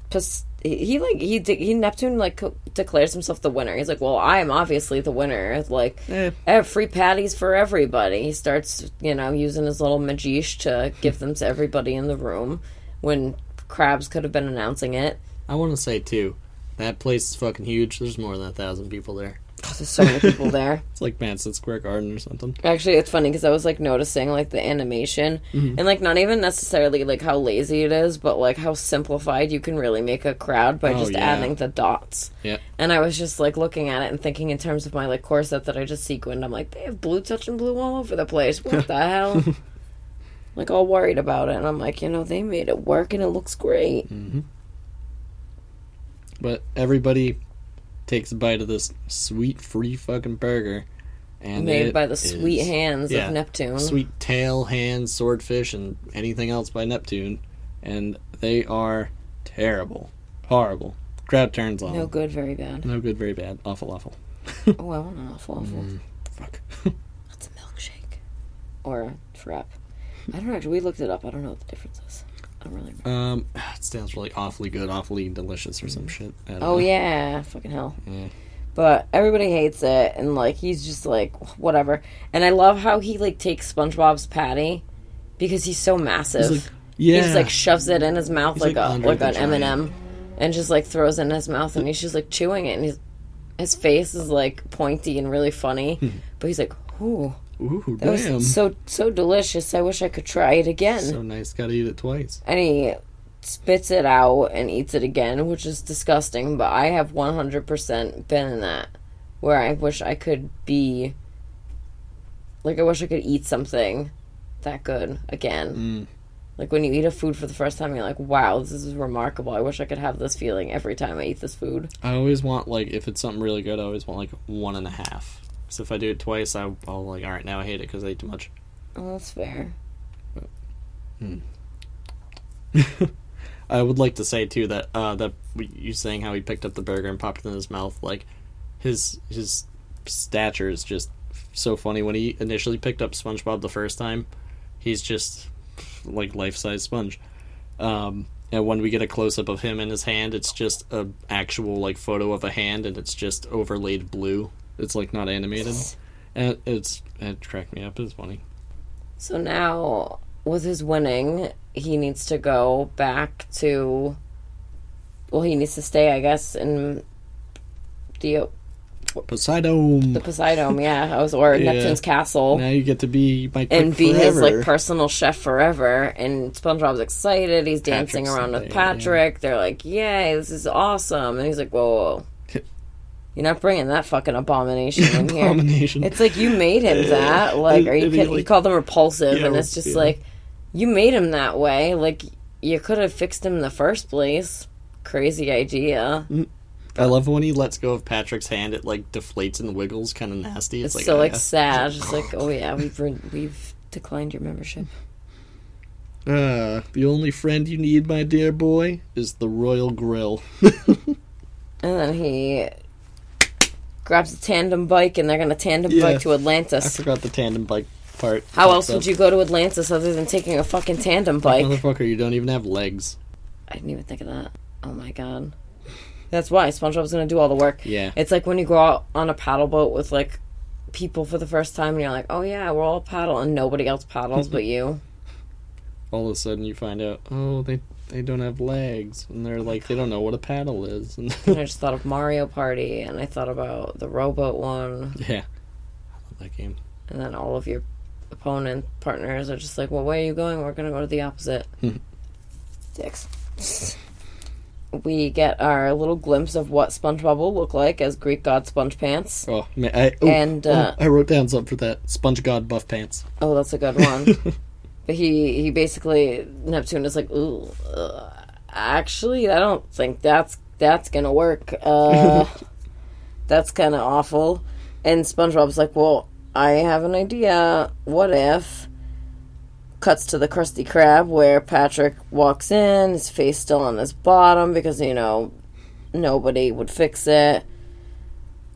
Pas- he he, like he de- he Neptune like co- declares himself the winner. He's like, "Well, I am obviously the winner. Like, Eh. I have free patties for everybody." He starts, you know, using his little magiche to give them to everybody in the room when Krabs could have been announcing it. I want to say too, that place is fucking huge. There's more than a thousand people there. There's so many people there. It's like Madison Square Garden or something. Actually, it's funny because I was like noticing like the animation Mm-hmm. and like not even necessarily like how lazy it is, but like how simplified you can really make a crowd by Oh, just yeah. adding the dots. Yeah. And I was just like looking at it and thinking in terms of my like corset that I just sequined. I'm like, they have blue touch and blue all over the place. What the hell? Like all worried about it, and I'm like, you know, they made it work and it looks great. But everybody takes a bite of this sweet free fucking burger. And Made by the sweet is- hands yeah, of Neptune. Sweet tail, hands, swordfish, and anything else by Neptune. And they are terrible. Horrible. Crowd turns on. No good, very bad. No good, very bad. Awful, awful. Oh, I want an awful, awful. Mm, fuck. That's a milkshake or a frap. I don't know. Actually, we looked it up. I don't know what the difference is. I really remember. um, it sounds really awfully good, awfully delicious, or some shit. I don't Oh know. yeah, fucking hell. Yeah. But everybody hates it, and like he's just like whatever. And I love how he like takes SpongeBob's patty because he's so massive. He's like, yeah. He just like shoves it in his mouth He's like, like a Andre like the an M and M, and just like throws it in his mouth, and he's just like chewing it, and he's his face is like pointy and really funny, but he's like, "Ooh, Ooh, that damn. was so so delicious. I wish I could try it again." so nice. Gotta eat it twice. and he spits it out and eats it again, which is disgusting. But I have 100% been in that where I wish I could be like I wish I could eat something that good again. Mm. Like when you eat a food for the first time, you're like, "Wow, this is remarkable. I wish I could have this feeling every time I eat this food." I always want like if it's something really good, I always want like one and a half. So if I do it twice, I, I'll like all right now I hate it because I ate too much. Oh, that's fair. I would like to say too that uh, that you saying how he picked up the burger and popped it in his mouth, like his his stature is just so funny. When he initially picked up SpongeBob the first time, he's just like life size sponge. Um, and when we get a close up of him in his hand, it's just a actual like photo of a hand, and it's just overlaid blue. It's like not animated, and it's it cracked me up. It's funny. So now, with his winning, he needs to go back to. Well, he needs to stay, I guess, in the Poseidome. the Poseidome, yeah, I was or Yeah. Neptune's castle, Now you get to be my and be his like personal chef forever. And SpongeBob's excited. He's dancing Patrick's around with there, yeah. Patrick. They're like, "Yay, this is awesome!" And he's like, "Whoa, whoa, whoa. You're not bringing that fucking abomination in here." Abomination. It's like you made him that. Like, are you kidding? You like- called him repulsive, Yeah, and it's just yeah. like you made him that way. Like, you could have fixed him in the first place. Crazy idea. I love when he lets go of Patrick's hand. It like deflates and wiggles, kind of nasty. It's, It's like so oh, like yeah. sad. It's like, oh yeah, we've re- we've declined your membership. Ah, the only friend you need, my dear boy, is the Royal Grill. And then he grabs a tandem bike, and they're gonna tandem Yeah. bike to Atlantis. I forgot the tandem bike part. How else would you go to Atlantis other than taking a fucking tandem bike? Motherfucker, you don't even have legs. I didn't even think of that. Oh my god. That's why SpongeBob's gonna do all the work. Yeah. It's like when you go out on a paddle boat with like people for the first time and you're like, Oh yeah, we're all paddle and nobody else paddles but you. All of a sudden, you find out, oh, they they don't have legs, and they're like, they don't know what a paddle is. And And I just thought of Mario Party and I thought about the robot one yeah, I love that game. and then all of your opponent partners are just like, Well where are you going? We're gonna go to the opposite. Dicks. We get our little glimpse of what SpongeBob will look like as Greek god Sponge Pants. Oh man, I oh, And, uh, oh, I wrote down something for that. Sponge God buff pants. Oh, that's a good one. But he he basically Neptune is like, ooh, uh, actually, I don't think that's that's gonna work. Uh, that's kind of awful. And SpongeBob's like, well, I have an idea. What if? Cuts to the Krusty Krab where Patrick walks in, his face still on his bottom because you know nobody would fix it,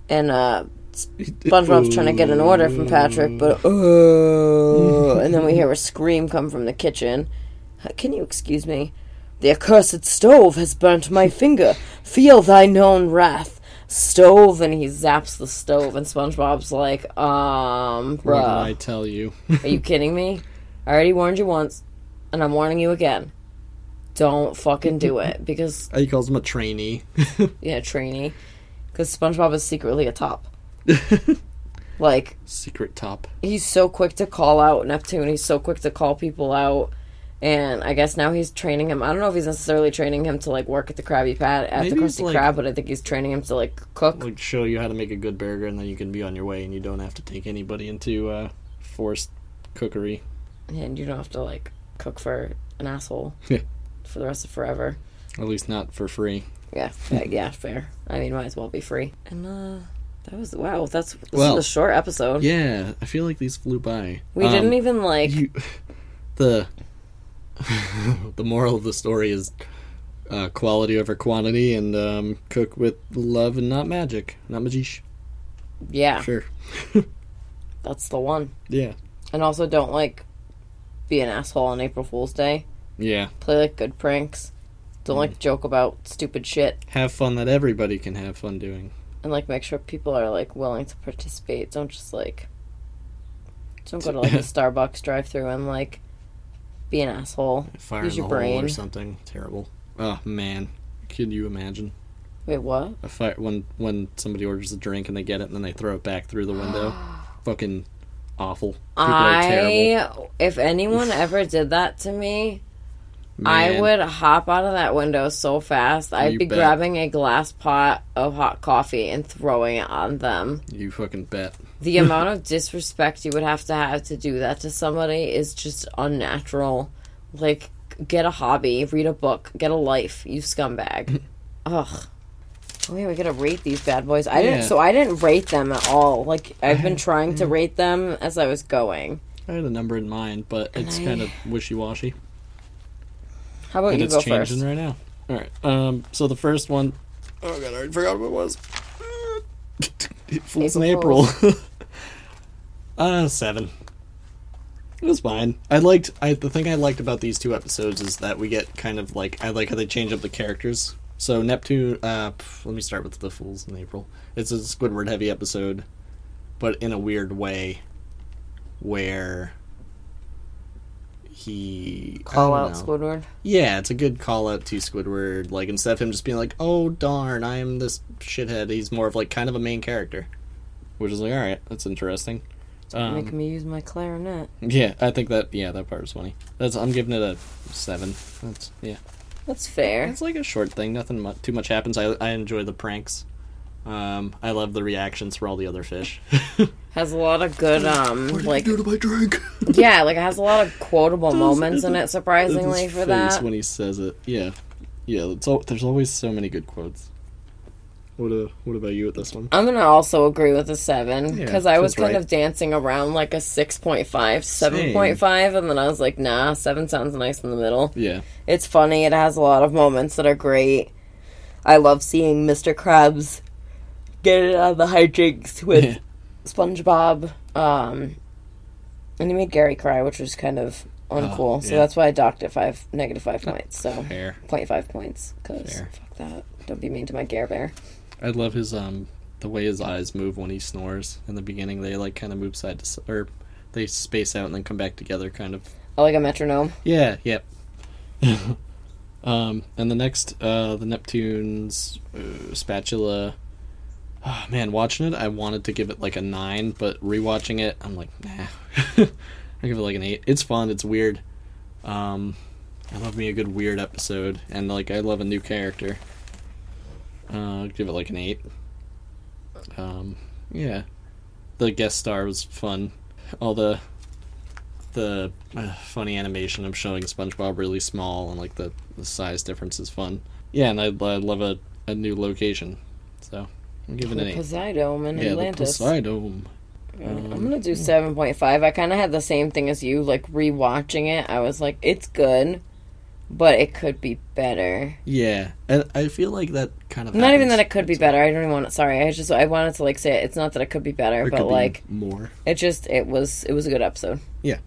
and uh, SpongeBob's trying to get an order from Patrick, but oh, and then we hear a scream come from the kitchen. Can you excuse me? The accursed stove has burnt my finger. Feel thine own wrath. Stove, and he zaps the stove, and SpongeBob's like, um, What did I tell you? are you kidding me? I already warned you once, and I'm warning you again. Don't fucking do it, because, he calls him a trainee. yeah, trainee, because SpongeBob is secretly a top. like, Secret top. he's so quick to call out Neptune. He's so quick to call people out. And I guess now he's training him. I don't know if he's necessarily training him to like work at the Krabby Patty at Maybe the Krusty like- Krab, but I think he's training him to like cook. Like show you how to make a good burger, and then you can be on your way, and you don't have to take anybody into uh, forced cookery. and you don't have to like cook for an asshole Yeah. for the rest of forever. At least not for free. Yeah, yeah, fair. I mean, might as well be free. And uh that was wow. That's this Well, is a short episode. Yeah, I feel like these flew by. we Um, didn't even like. you, the the moral of the story is uh, quality over quantity, and um, cook with love and not magic, not magish. yeah, Sure. that's the one. Yeah. And also, don't like be an asshole on April Fool's Day. Yeah. Play like good pranks. Don't like joke about stupid shit. Have fun that everybody can have fun doing. And like make sure people are like willing to participate. Don't just like don't go to like a Starbucks drive through and like be an asshole. Fire Use in the your hole brain. or something terrible. Oh man, can you imagine Wait, what? a fire when when somebody orders a drink and they get it and then they throw it back through the window? Fucking awful. People are terrible. I if anyone ever did that to me, I would hop out of that window so fast. I'd You be bet. grabbing a glass pot of hot coffee and throwing it on them. You fucking bet. The amount of disrespect you would have to have to do that to somebody is just unnatural. Like, get a hobby, read a book, get a life, you scumbag. Ugh. Oh yeah, we gotta rate these bad boys. I Yeah. didn't. So I didn't rate them at all. Like I've been trying to rate them as I was going. I had a number in mind, but it's I- kind of wishy washy. How about and you it's go changing first? right now. All right. Um. So the first one, oh god, I already forgot what it was. Fools in April uh, seven. It was fine. I liked. I the thing I liked about these two episodes is that we get kind of like I like how they change up the characters. So Neptune. Uh, let me start with the Fools in April. It's a Squidward heavy episode, but in a weird way, where he Call out know. Squidward. Yeah, it's a good call out to Squidward. Like instead of him just being like, "Oh darn, I am this shithead," he's more of like kind of a main character, which is like, all right, that's interesting. Um, Making me use my clarinet. yeah, I think that yeah, that part was funny. That's I'm giving it a seven. That's yeah, That's fair. it's like a short thing. Nothing mu- too much happens. I I enjoy the pranks. Um, I love the reactions for all the other fish. Has a lot of good um like to my drink? yeah, like it has a lot of quotable moments in it. His Surprisingly for face that. when he says it. Yeah, yeah. It's all, there's always so many good quotes. What uh, what about you with this one? I'm gonna also agree with a seven Yeah, because I was kind right. of dancing around like a 6.5, 7.5, and then I was like, nah, seven sounds nice in the middle. Yeah, It's funny. It has a lot of moments that are great. I love seeing Mr. Krabs get it out of the hijinks with Yeah. SpongeBob. Um, and he made Gary cry, which was kind of uncool. So yeah. that's why I docked it five negative five points. So fair. 0.5 points because fuck that. Don't be mean to my Gare Bear. I love his um the way his eyes move when he snores. In the beginning, they like kind of move side to side, or they space out and then come back together, kind of. I like a metronome. Yeah, yep. um, and the next, uh, the Neptune's uh, spatula. Oh, man, watching it, I wanted to give it like a nine, but rewatching it, I'm like, nah. I give it like an eight. It's fun. It's weird. Um, I love me a good weird episode, and like I love a new character. Uh, I'd give it like an eight. Um, yeah, the guest star was fun. All the the uh, funny animation of showing SpongeBob really small and like the, the size difference is fun. Yeah, and I, I love a, a new location, so I'm giving it The an. Poseidome in Yeah, the Atlantis. Poseidome. I'm um, gonna do hmm. seven point five. I kind of had the same thing as you. Like rewatching it, I was like, it's good, but it could be better. Yeah, and I feel like that kind of Not even that it could be better. I don't even want to. Sorry, I just I wanted to like say it. It's not that it could be better, it but could be like more. it just it was it was a good episode. Yeah.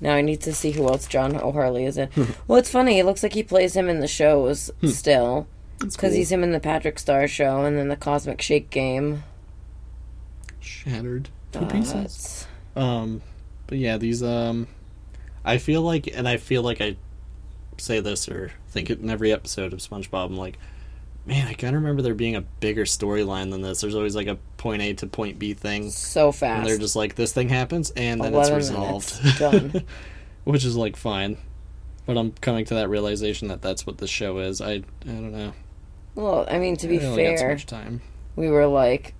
Now I need to see who else John O'Hurley is in. well, it's funny. It looks like he plays him in the shows hmm. still because cool. he's him in the Patrick Star show and then the Cosmic Shake game. Shattered to Uh, pieces. Um, but yeah, these um, I feel like, and I feel like I say this or think it in every episode of SpongeBob. I'm like, man, I kind of remember there being a bigger storyline than this. There's always like a point A to point B thing, so fast. and they're just like, this thing happens, and then it's resolved, done. which is like fine. But I'm coming to that realization that that's what the show is. I I don't know. Well, I mean, to be I don't really got so fair, much time. we were like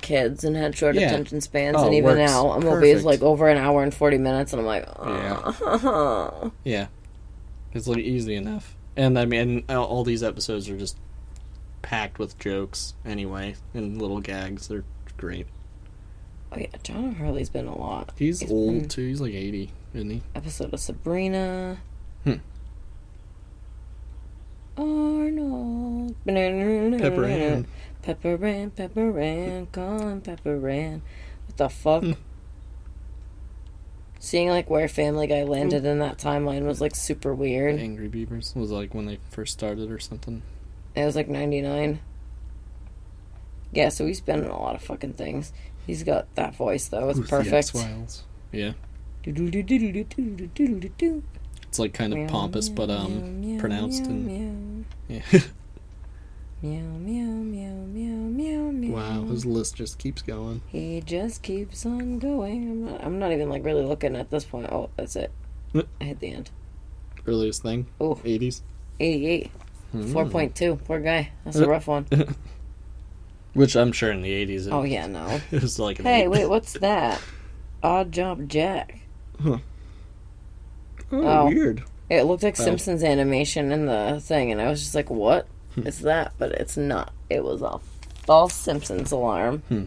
kids and had short Yeah. attention spans, Oh, and even works now, a movie is like over an hour and forty minutes, and I'm like, Yeah. oh. Yeah, it's like easy enough, and I mean, all all these episodes are just packed with jokes anyway, and little gags. They're great. oh yeah, John O'Hurley's been a lot. He's, He's old too. He's like eighty, isn't he? Episode of Sabrina. Hmm. Arnold. Pepperan. Pepperan, Pepperan, Colin Pepperan. What the fuck? Hmm. Seeing like where Family Guy landed in that timeline was like super weird. Angry Beavers was like when they first started or something. It was like 99. Yeah, so he's been in a lot of fucking things. He's got that voice though. It's perfect. X-Files. Yeah. It's like kind of pompous but um pronounced and yeah. Meow, meow, meow, meow, meow, meow. wow, his list just keeps going. He just keeps on going. I'm not, I'm not even like really looking at this point. Oh, that's it. I hit the end. Earliest thing, Oh, eighties, 88. Hmm. 4.2. Poor guy. That's a rough one. which I'm sure in the eighties. Oh, yeah, no. it was like an Hey, eight. wait, what's that? Odd Job Jack. Oh, Oh. weird. It looked like Oh. Simpsons animation in the thing, and I was just like, what Hmm. is that? But it's not. It was a false Simpsons alarm. Hmm.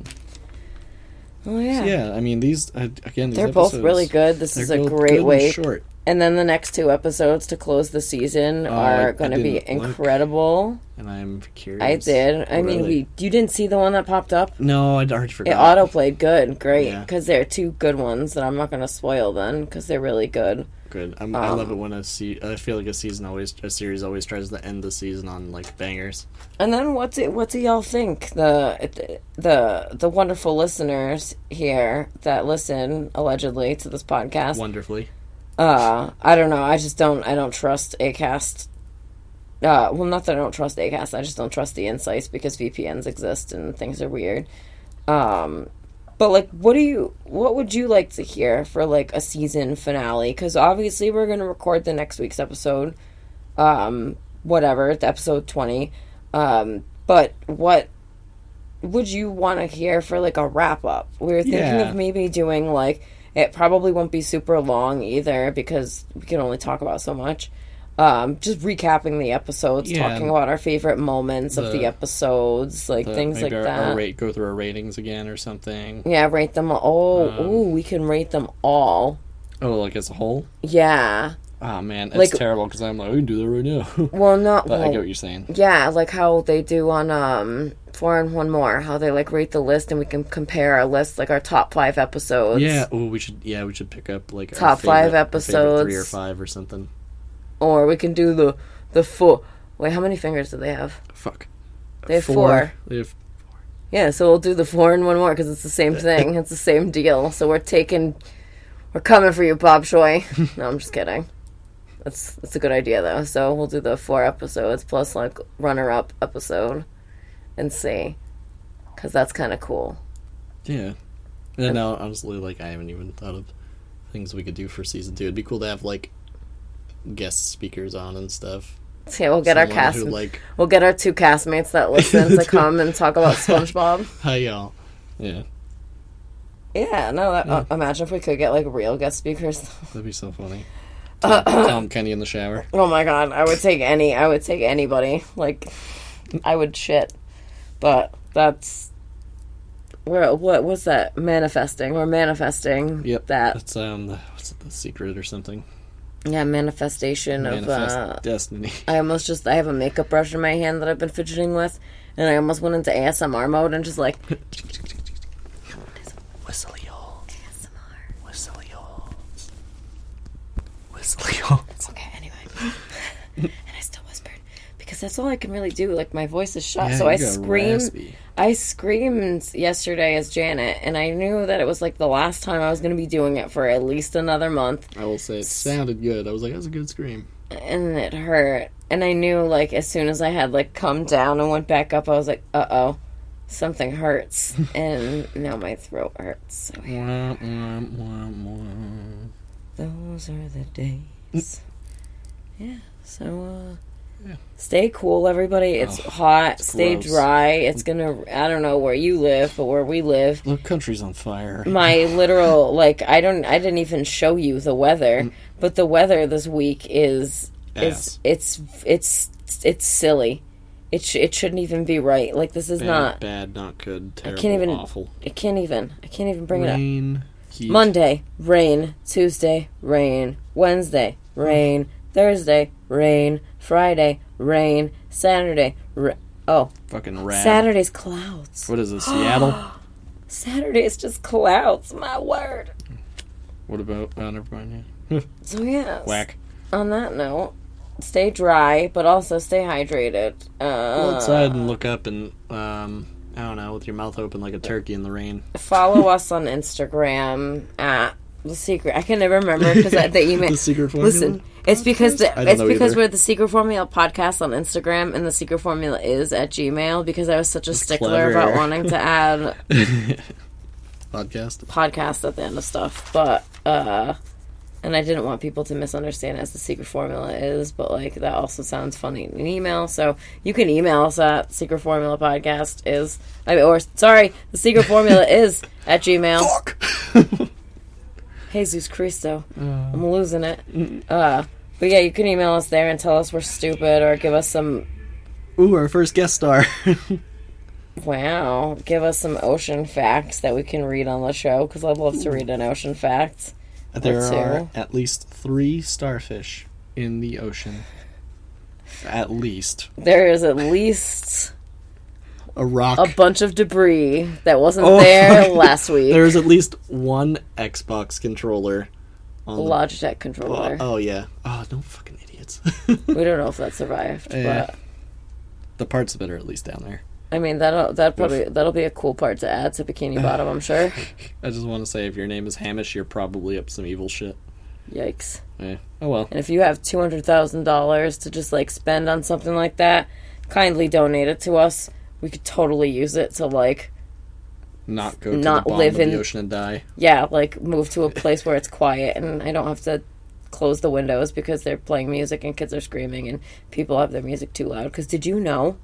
Oh, yeah. Yeah, I mean these uh, again. These They're both really good. This is a great way. Short. and then the next two episodes to close the season Oh, are going to be didn't look. incredible. And I'm curious. I did. I mean, we you didn't see the one that popped up. No, I already forgot. It auto played good, great, Yeah. because they're two good ones that I'm not going to spoil then because they're really good. Good. I'm, I love Um, it when a se- I feel like a season always a series always tries to end the season on like bangers. And then what's it? What do y'all think? The the the wonderful listeners here that listen allegedly to this podcast. Wonderfully. Uh, I don't know. I just don't. I don't trust Acast. Uh, well, not that I don't trust Acast. I just don't trust the insights because VPNs exist and things are weird. Um, but like, what do you? What would you like to hear for like a season finale? Because obviously we're gonna record the next week's episode. Um, whatever, it's episode twenty. Um, but what would you want to hear for like a wrap up? We were thinking Yeah. of maybe doing like it probably won't be super long either because we can only talk about so much. Um, just recapping the episodes, Yeah. talking about our favorite moments of the The- episodes, like The- things like our, that. Our rate, go through our ratings again or something. Yeah, rate them all. Um, Oh, ooh, we can rate them all. Oh, like as a whole. Yeah. Oh man, it's Like- terrible because I'm like, we can do that right now. Well, not. but I get what you're saying. Yeah, like how they do on um four and one more. How they like rate the list and we can compare our list, like our top five episodes. Yeah. Oh, we should. Yeah, we should pick up like our Top favorite- five favorite three or five or something. Or we can do the the four. Wait, how many fingers do they have? Fuck. They have four. They have four. Yeah, so we'll do the four and one more because it's the same thing. it's the same deal. So we're taking, we're coming for you, Bob Choi. no, I'm just kidding. That's that's a good idea though. So we'll do the four episodes plus like runner up episode, and see, because that's kind of cool. Yeah. And now, honestly, like I haven't even thought of things we could do for season two. It'd be cool to have like guest speakers on and stuff. Yeah, we'll get our cast. who, like, We'll get our two castmates that listen to come and talk about SpongeBob. hi y'all. Yeah, Yeah, no. That, uh, imagine if we could get like real guest speakers. that'd be so funny. Tell 'em Kenny in the shower. Oh my god, I would take any. I would take anybody. Like, I would shit. But that's we're what was that? Manifesting. We're manifesting. Yep. That That's um, the, what's it, the secret or something? Yeah, manifestation of. Uh destiny. I almost just I have a makeup brush in my hand that I've been fidgeting with, and I almost went into ASMR mode and just like Whistle y'all. Whistle y'all. Whistle y'all. okay anyway. and I still whispered because that's all I can really do. Like my voice is shut, Yeah, so I scream. raspy. I screamed yesterday as Janet, and I knew that it was like the last time I was going to be doing it for at least another month, I will say it sounded good. I was like, that was a good scream. and it hurt. And I knew, like, as soon as I had like come down and went back up, I was like, "Uh oh, something hurts," and now my throat hurts. So yeah, those are the days. yeah. So uh, stay cool, everybody. It's hot. Stay gross. dry. It's gonna. I don't know where you live, but where we live. The country's on fire. my literal like I don't I didn't even show you the Mm. weather, but the weather this week is is it's it's it's silly. It sh- it shouldn't even be right. Like this is bad, not. bad, not good, terrible, can't even- awful. I can't even. I can't even bring it Rain, heat. up. Monday rain. Tuesday rain. Wednesday rain. Thursday rain. Friday rain. Saturday. Ra- oh, fucking rad. Saturday's clouds. What is this, Seattle? Saturday's just clouds. My word. what about? Oh, never mind. Yeah. So yeah. Whack. on that note, stay dry, but also stay hydrated. Uh, Go outside and look up and um, I don't know, with your mouth open like a turkey in the rain. follow us on Instagram at the secret. I can never remember because the email. The secret formula? Listen, it's because the, I don't it's know because either. we're the secret formula podcast on Instagram, and the secret formula is at Gmail. Because I was such a stickler clever. about wanting to add Podcast. podcast at the end of stuff, but uh. And I didn't want people to misunderstand as the secret formula is, but like that also sounds funny in an email. So you can email us at secret formula podcast is I mean, or sorry, the secret formula is at Gmail. Jesus Cristo. I'm losing it. Uh but yeah, you can email us there and tell us we're stupid or give us some Ooh, our first guest star. wow, give us some ocean facts that we can read on the show because I'd love to read an ocean fact. There are at least three starfish in the ocean. At least There is at least a rock. a bunch of debris that wasn't Oh, there last week. There is at least one Xbox controller. On the- Logitech controller. Oh, oh, yeah. Oh no fucking idiots. We don't know if that survived, Yeah. but the parts of it are at least down there. I mean that'll that probably that'll be a cool part to add to Bikini Bottom. I'm sure. I just want to say, if your name is Hamish, you're probably up some evil shit. Yikes! Yeah. Oh well. And if you have two hundred thousand dollars to just like spend on something like that, kindly donate it to us. We could totally use it to like Not go to Not the live in- the ocean and die. yeah, like move to a place where it's quiet and I don't have to close the windows because they're playing music and kids are screaming and people have their music too loud. Because did you know?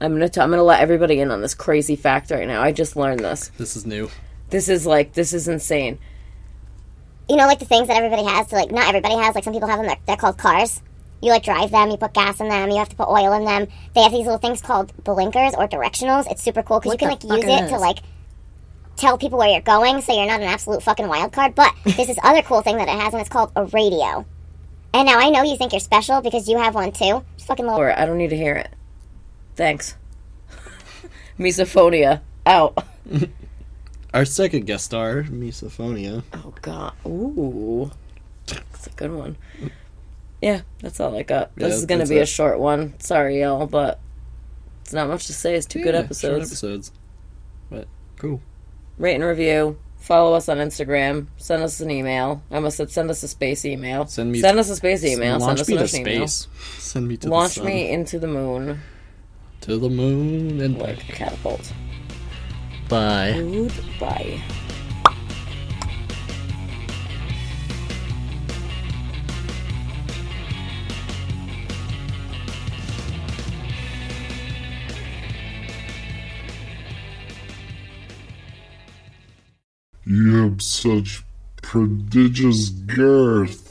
I'm gonna t- I'm gonna let everybody in on this crazy fact right now. I just learned this. This is new. This is like this is insane. You know, like the things that everybody has to like. Not everybody has. Like some people have them. They're, they're called cars. You like drive them. You put gas in them. You have to put oil in them. They have these little things called blinkers or directionals. It's super cool because you can like use fuck are it to like tell people where you're going, so you're not an absolute fucking wild card. But there's this other cool thing that it has, and it's called a radio. And now I know you think you're special because you have one too. Just fucking little. Or I don't need to hear it. Thanks. Misophonia out. Our second guest star, Misophonia. Oh god. Ooh. That's a good one. Yeah, that's all I got. Yeah, this is gonna that's be a short one. Sorry, y'all, but it's not much to say. It's two good Yeah, short episodes. episodes. But cool. Rate and review. Follow us on Instagram. Send us an email. I almost said send us a space email. Send me- Send us a space email. Launch send me to us email. space. Send me to Launch me into the moon to the moon and like back. a catapult. Bye. Goodbye. You have such prodigious girth.